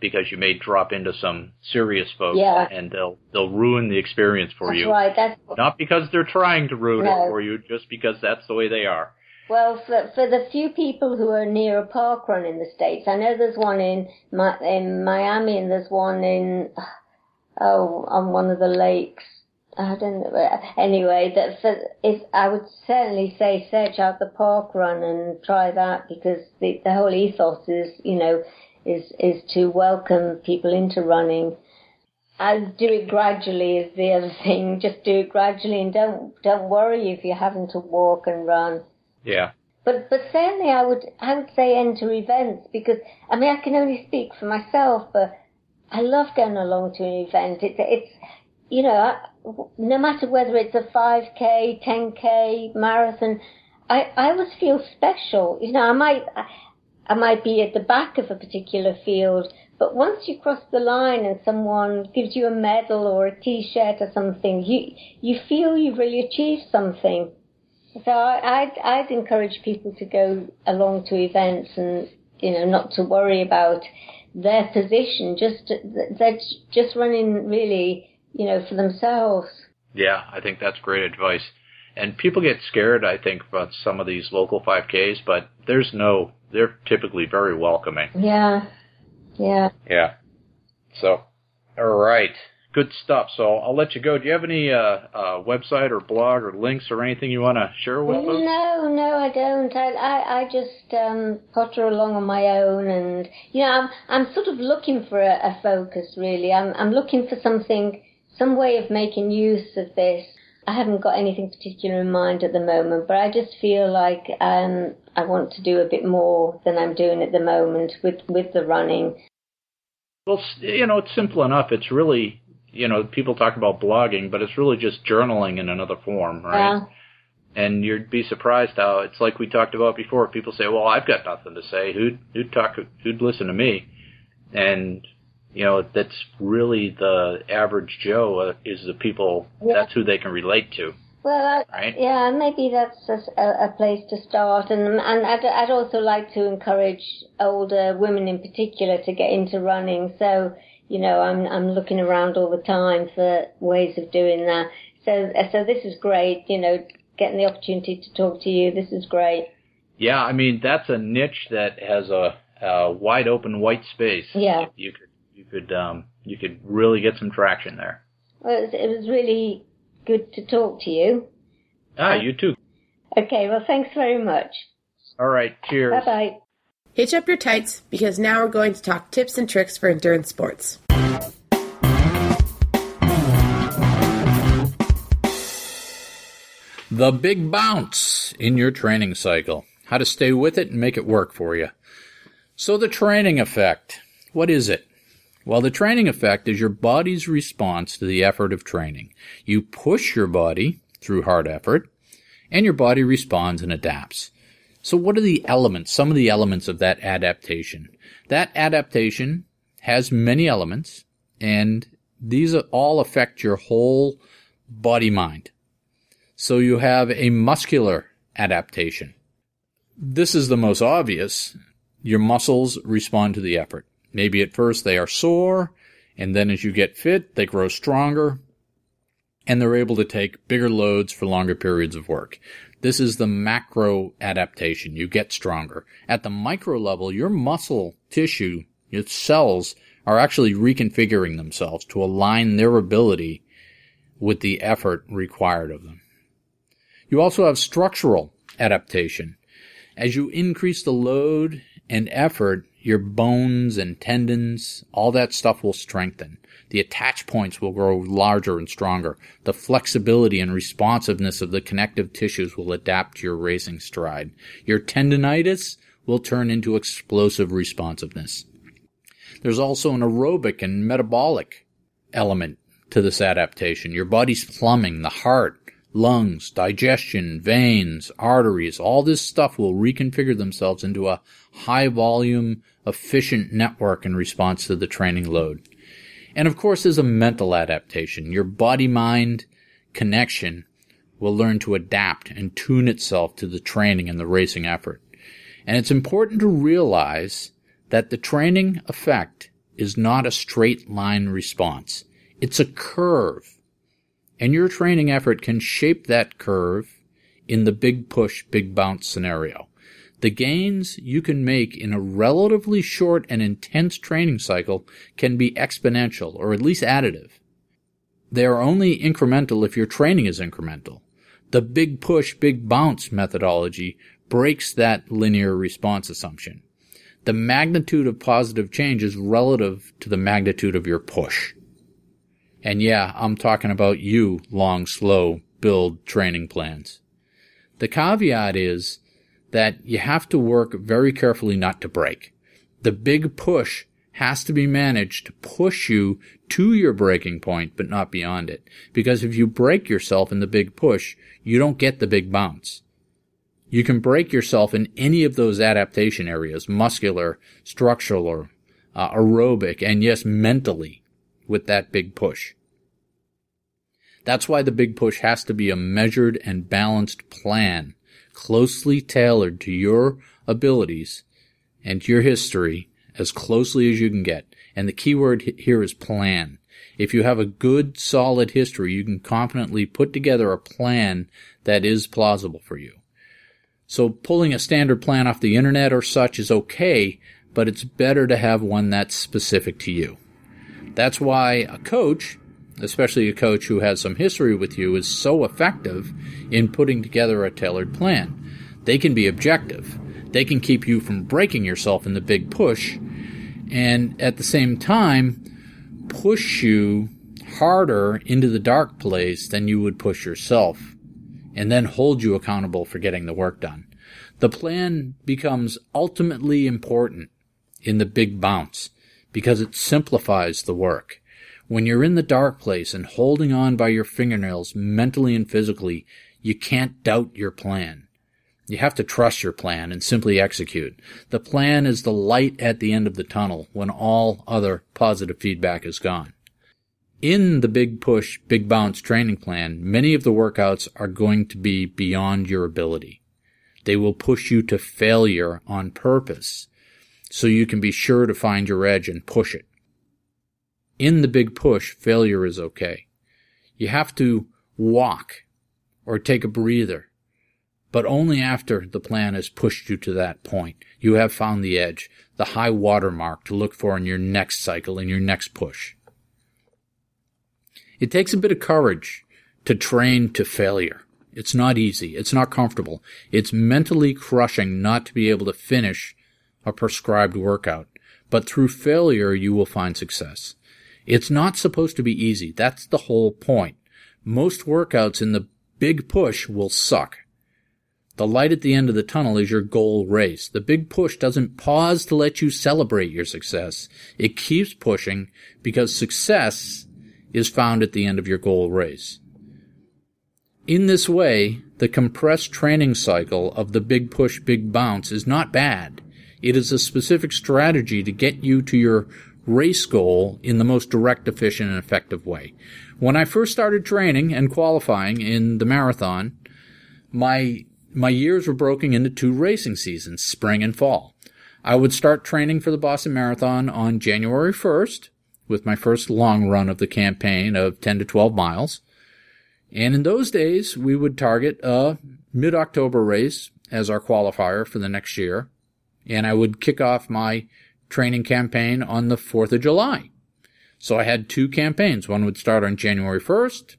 because you may drop into some serious folks yeah. and they'll they'll ruin the experience for that's you. Right. That's not because they're trying to ruin no. it for you, just because that's the way they are. Well, for for the few people who are near a park run in the states, I know there's one in in Miami and there's one in oh on one of the lakes. I don't know. Anyway, that for if I would certainly say search out the park run and try that because the the whole ethos is you know is is to welcome people into running. And do it gradually is the other thing. Just do it gradually and don't don't worry if you're having to walk and run. Yeah. But but certainly I would I would say enter events because I mean I can only speak for myself, but I love going along to an event. It's it's you know no matter whether it's a 5k, 10k, marathon, I I always feel special. You know I might I might be at the back of a particular field, but once you cross the line and someone gives you a medal or a t-shirt or something, you, you feel you've really achieved something. So I, I'd, I'd encourage people to go along to events and, you know, not to worry about their position, just, they're just running really, you know, for themselves. Yeah, I think that's great advice. And people get scared, I think, about some of these local 5Ks, but there's no they're typically very welcoming. Yeah. Yeah. Yeah. So, all right. Good stuff. So I'll let you go. Do you have any uh, uh, website or blog or links or anything you want to share with us? No, no, I don't. I, I, I just um, potter along on my own, and you know, I'm, I'm sort of looking for a, a focus. Really, I'm, I'm looking for something, some way of making use of this. I haven't got anything particular in mind at the moment, but I just feel like um, I want to do a bit more than I'm doing at the moment with, with the running. Well, you know, it's simple enough. It's really, you know, people talk about blogging, but it's really just journaling in another form, right? Yeah. And you'd be surprised how it's like we talked about before. People say, "Well, I've got nothing to say. Who'd who'd talk? Who'd listen to me?" And you know, that's really the average Joe uh, is the people. Yeah. That's who they can relate to. Well, right? yeah, maybe that's a, a, place to start, and and I'd, I'd also like to encourage older women in particular to get into running. So you know, I'm I'm looking around all the time for ways of doing that. So so this is great. You know, getting the opportunity to talk to you. This is great. Yeah, I mean that's a niche that has a, a wide open white space. Yeah, you could you could um, you could really get some traction there. Well, it was, it was really good to talk to you. Ah, you too. Okay, well, thanks very much. All right, cheers. Bye bye. Hitch up your tights because now we're going to talk tips and tricks for endurance sports. The big bounce in your training cycle. How to stay with it and make it work for you. So, the training effect. What is it? Well, the training effect is your body's response to the effort of training. You push your body through hard effort, and your body responds and adapts. So what are the elements, some of the elements of that adaptation? That adaptation has many elements, and these all affect your whole body mind. So you have a muscular adaptation. This is the most obvious. Your muscles respond to the effort. Maybe at first they are sore, and then as you get fit, they grow stronger, and they're able to take bigger loads for longer periods of work. This is the macro adaptation. You get stronger. At the micro level, your muscle tissue, your cells, are actually reconfiguring themselves to align their ability with the effort required of them. You also have structural adaptation. As you increase the load and effort, your bones and tendons, all that stuff will strengthen. The attach points will grow larger and stronger. The flexibility and responsiveness of the connective tissues will adapt to your racing stride. Your tendonitis will turn into explosive responsiveness. There's also an aerobic and metabolic element to this adaptation. Your body's plumbing, the heart, lungs, digestion, veins, arteries, all this stuff will reconfigure themselves into a high volume, efficient network in response to the training load. And of course, there's a mental adaptation. Your body mind connection will learn to adapt and tune itself to the training and the racing effort. And it's important to realize that the training effect is not a straight line response. It's a curve. And your training effort can shape that curve in the big push, big bounce scenario. The gains you can make in a relatively short and intense training cycle can be exponential or at least additive. They are only incremental if your training is incremental. The big push, big bounce methodology breaks that linear response assumption. The magnitude of positive change is relative to the magnitude of your push. And yeah, I'm talking about you, long, slow build training plans. The caveat is that you have to work very carefully not to break. The big push has to be managed to push you to your breaking point, but not beyond it. Because if you break yourself in the big push, you don't get the big bounce. You can break yourself in any of those adaptation areas, muscular, structural, or uh, aerobic, and yes, mentally with that big push. That's why the big push has to be a measured and balanced plan, closely tailored to your abilities and your history as closely as you can get. And the key word here is plan. If you have a good, solid history, you can confidently put together a plan that is plausible for you. So pulling a standard plan off the internet or such is okay, but it's better to have one that's specific to you. That's why a coach, especially a coach who has some history with you, is so effective in putting together a tailored plan. They can be objective. They can keep you from breaking yourself in the big push and at the same time push you harder into the dark place than you would push yourself and then hold you accountable for getting the work done. The plan becomes ultimately important in the big bounce because it simplifies the work. When you're in the dark place and holding on by your fingernails mentally and physically, you can't doubt your plan. You have to trust your plan and simply execute. The plan is the light at the end of the tunnel when all other positive feedback is gone. In the big push, big bounce training plan, many of the workouts are going to be beyond your ability. They will push you to failure on purpose so you can be sure to find your edge and push it. In the big push, failure is okay. You have to walk or take a breather but only after the plan has pushed you to that point. You have found the edge, the high water mark to look for in your next cycle, in your next push. It takes a bit of courage to train to failure. It's not easy. It's not comfortable. It's mentally crushing not to be able to finish a prescribed workout. But through failure, you will find success. It's not supposed to be easy. That's the whole point. Most workouts in the big push will suck. The light at the end of the tunnel is your goal race. The big push doesn't pause to let you celebrate your success. It keeps pushing because success is found at the end of your goal race. In this way, the compressed training cycle of the big push, big bounce is not bad. It is a specific strategy to get you to your race goal in the most direct, efficient, and effective way. When I first started training and qualifying in the marathon, my my years were broken into two racing seasons, spring and fall. I would start training for the Boston Marathon on January 1st with my first long run of the campaign of 10 to 12 miles. And in those days, we would target a mid October race as our qualifier for the next year. And I would kick off my training campaign on the 4th of July. So I had two campaigns. One would start on January 1st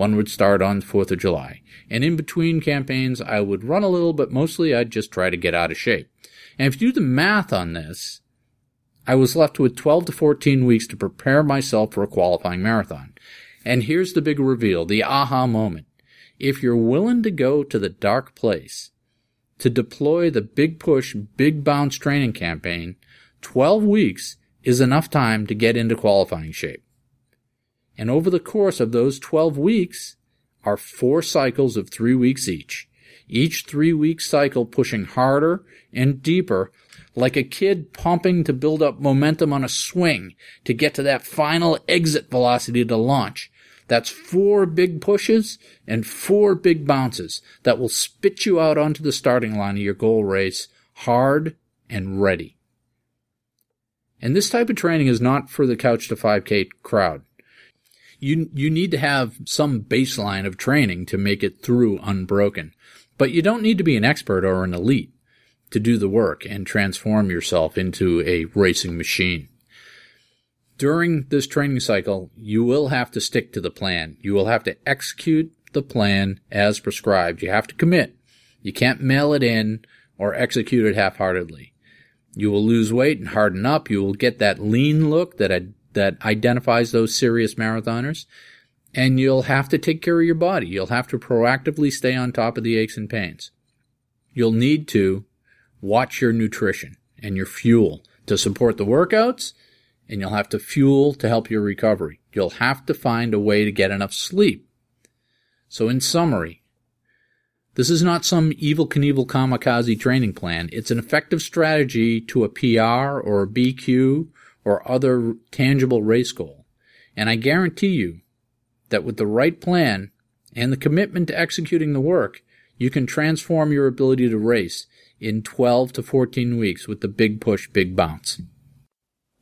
one would start on 4th of July. And in between campaigns, I would run a little, but mostly I'd just try to get out of shape. And if you do the math on this, I was left with 12 to 14 weeks to prepare myself for a qualifying marathon. And here's the big reveal, the aha moment. If you're willing to go to the dark place, to deploy the big push, big bounce training campaign, 12 weeks is enough time to get into qualifying shape. And over the course of those 12 weeks are four cycles of three weeks each. Each three week cycle pushing harder and deeper like a kid pumping to build up momentum on a swing to get to that final exit velocity to launch. That's four big pushes and four big bounces that will spit you out onto the starting line of your goal race hard and ready. And this type of training is not for the couch to 5K crowd. You, you need to have some baseline of training to make it through unbroken. But you don't need to be an expert or an elite to do the work and transform yourself into a racing machine during this training cycle, you will have to stick to the plan. You will have to execute the plan as prescribed. You have to commit. You can't mail it in or execute it half-heartedly. You will lose weight and harden up. You will get that lean look that that identifies those serious marathoners. And you'll have to take care of your body. You'll have to proactively stay on top of the aches and pains. You'll need to watch your nutrition and your fuel to support the workouts and you'll have to fuel to help your recovery. You'll have to find a way to get enough sleep. So in summary, this is not some Evel Knievel kamikaze training plan. It's an effective strategy to a PR or a BQ or other tangible race goal. And I guarantee you that with the right plan and the commitment to executing the work, you can transform your ability to race in 12 to 14 weeks with the big push, big bounce.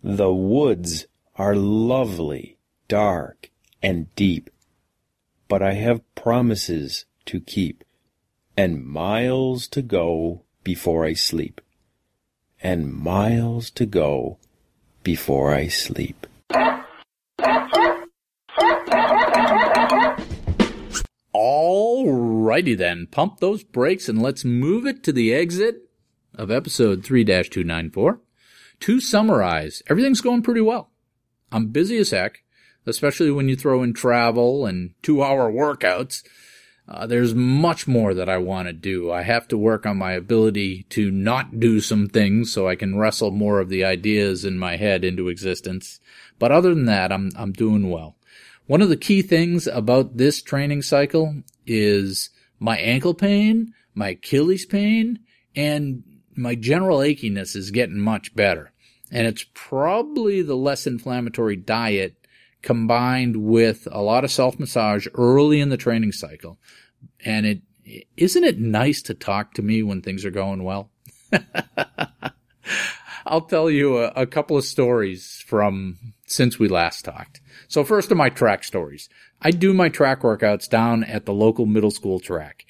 The woods are lovely, dark, and deep, but I have promises to keep, and miles to go before I sleep, and miles to go before I sleep. Alrighty then, pump those brakes and let's move it to the exit of episode 3 294. To summarize, everything's going pretty well. I'm busy as heck, especially when you throw in travel and two hour workouts. Uh, there's much more that I want to do. I have to work on my ability to not do some things so I can wrestle more of the ideas in my head into existence. But other than that, I'm, I'm doing well. One of the key things about this training cycle is my ankle pain, my Achilles pain, and my general achiness is getting much better. And it's probably the less inflammatory diet combined with a lot of self massage early in the training cycle. And it, isn't it nice to talk to me when things are going well? I'll tell you a, a, couple of stories from since we last talked. So first of my track stories. I do my track workouts down at the local middle school track.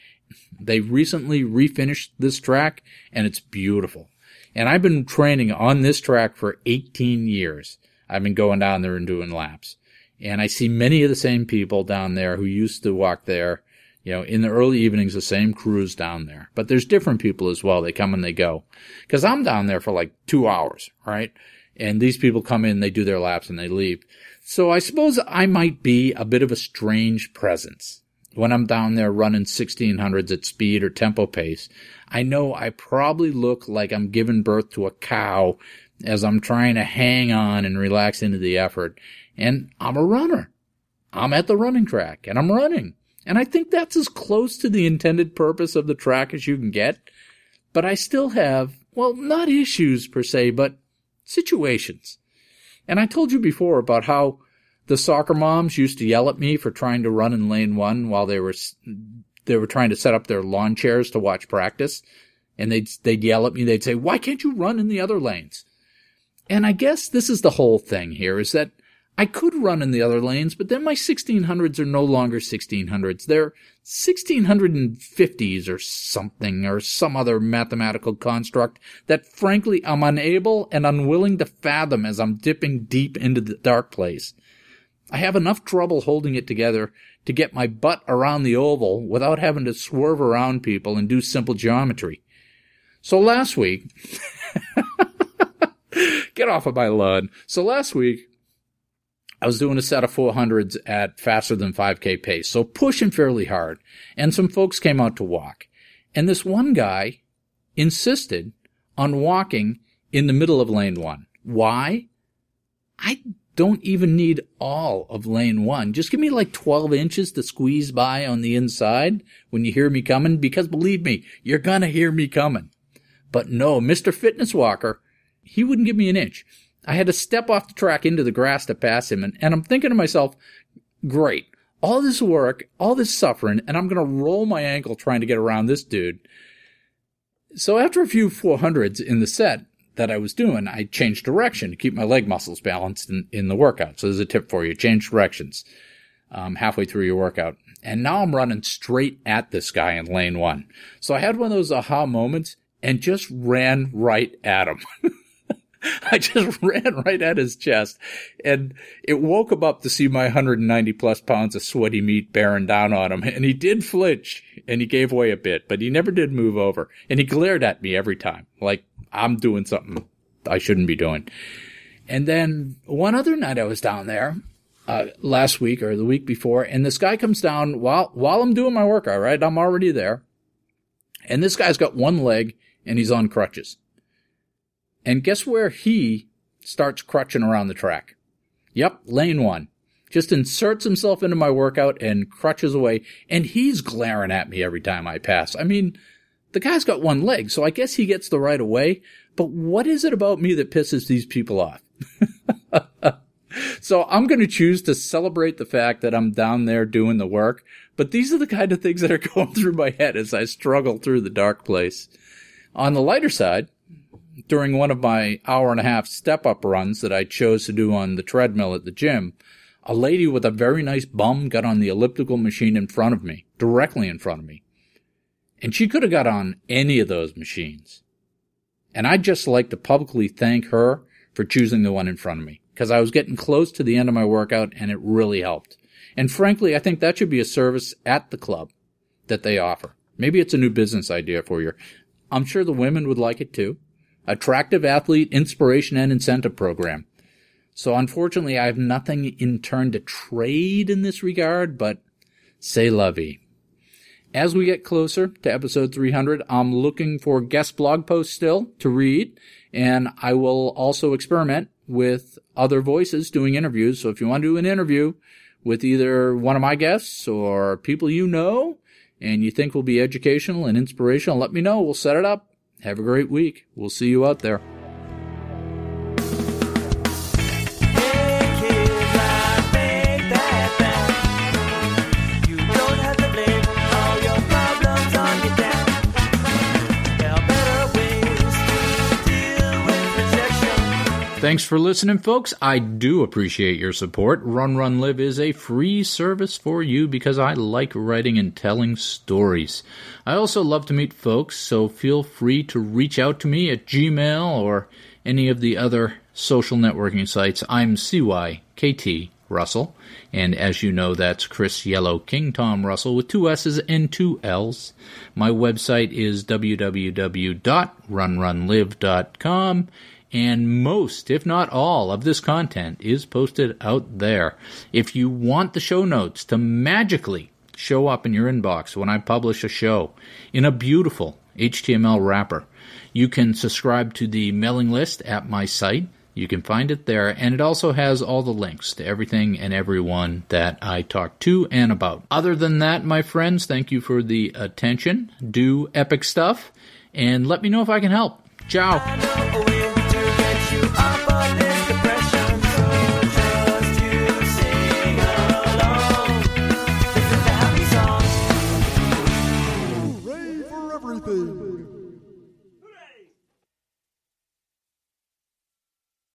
They recently refinished this track and it's beautiful. And I've been training on this track for 18 years. I've been going down there and doing laps. And I see many of the same people down there who used to walk there, you know, in the early evenings, the same crews down there. But there's different people as well. They come and they go. Cause I'm down there for like two hours, right? And these people come in, they do their laps and they leave. So I suppose I might be a bit of a strange presence when I'm down there running 1600s at speed or tempo pace, I know I probably look like I'm giving birth to a cow as I'm trying to hang on and relax into the effort. And I'm a runner. I'm at the running track and I'm running. And I think that's as close to the intended purpose of the track as you can get. But I still have, well, not issues per se, but situations. And I told you before about how the soccer moms used to yell at me for trying to run in lane one while they were they were trying to set up their lawn chairs to watch practice, and they'd they'd yell at me. They'd say, "Why can't you run in the other lanes?" And I guess this is the whole thing here: is that I could run in the other lanes, but then my 1600s are no longer 1600s. They're 1650s or something, or some other mathematical construct that frankly I'm unable and unwilling to fathom as I'm dipping deep into the dark place. I have enough trouble holding it together to get my butt around the oval without having to swerve around people and do simple geometry. So last week, get off of my lawn. So last week, I was doing a set of 400s at faster than 5k pace, so pushing fairly hard. And some folks came out to walk. And this one guy insisted on walking in the middle of lane one. Why? I don't even need all of lane one. Just give me like 12 inches to squeeze by on the inside when you hear me coming, because believe me, you're gonna hear me coming. But no, Mr. Fitness Walker, he wouldn't give me an inch. I had to step off the track into the grass to pass him, and, and I'm thinking to myself, great, all this work, all this suffering, and I'm gonna roll my ankle trying to get around this dude. So after a few 400s in the set, that I was doing, I changed direction to keep my leg muscles balanced in, in the workout. So there's a tip for you. Change directions um, halfway through your workout. And now I'm running straight at this guy in lane one. So I had one of those aha moments and just ran right at him. I just ran right at his chest and it woke him up to see my 190 plus pounds of sweaty meat bearing down on him. And he did flinch and he gave way a bit, but he never did move over. And he glared at me every time, like I'm doing something I shouldn't be doing. And then one other night I was down there, uh, last week or the week before, and this guy comes down while, while I'm doing my workout, right? I'm already there. And this guy's got one leg and he's on crutches. And guess where he starts crutching around the track? Yep, lane one. Just inserts himself into my workout and crutches away, and he's glaring at me every time I pass. I mean, the guy's got one leg, so I guess he gets the right of way, but what is it about me that pisses these people off? so I'm going to choose to celebrate the fact that I'm down there doing the work, but these are the kind of things that are going through my head as I struggle through the dark place. On the lighter side, during one of my hour and a half step up runs that I chose to do on the treadmill at the gym, a lady with a very nice bum got on the elliptical machine in front of me, directly in front of me. And she could have got on any of those machines. And I'd just like to publicly thank her for choosing the one in front of me because I was getting close to the end of my workout and it really helped. And frankly, I think that should be a service at the club that they offer. Maybe it's a new business idea for you. I'm sure the women would like it too. Attractive athlete inspiration and incentive program. So unfortunately, I have nothing in turn to trade in this regard, but say lovey. As we get closer to episode 300, I'm looking for guest blog posts still to read, and I will also experiment with other voices doing interviews. So if you want to do an interview with either one of my guests or people you know and you think will be educational and inspirational, let me know. We'll set it up. Have a great week. We'll see you out there. Thanks for listening, folks. I do appreciate your support. Run Run Live is a free service for you because I like writing and telling stories. I also love to meet folks, so feel free to reach out to me at Gmail or any of the other social networking sites. I'm CYKT Russell, and as you know, that's Chris Yellow King Tom Russell with two S's and two L's. My website is www.runrunlive.com and most, if not all, of this content is posted out there. If you want the show notes to magically show up in your inbox when I publish a show in a beautiful HTML wrapper, you can subscribe to the mailing list at my site. You can find it there, and it also has all the links to everything and everyone that I talk to and about. Other than that, my friends, thank you for the attention. Do epic stuff, and let me know if I can help. Ciao.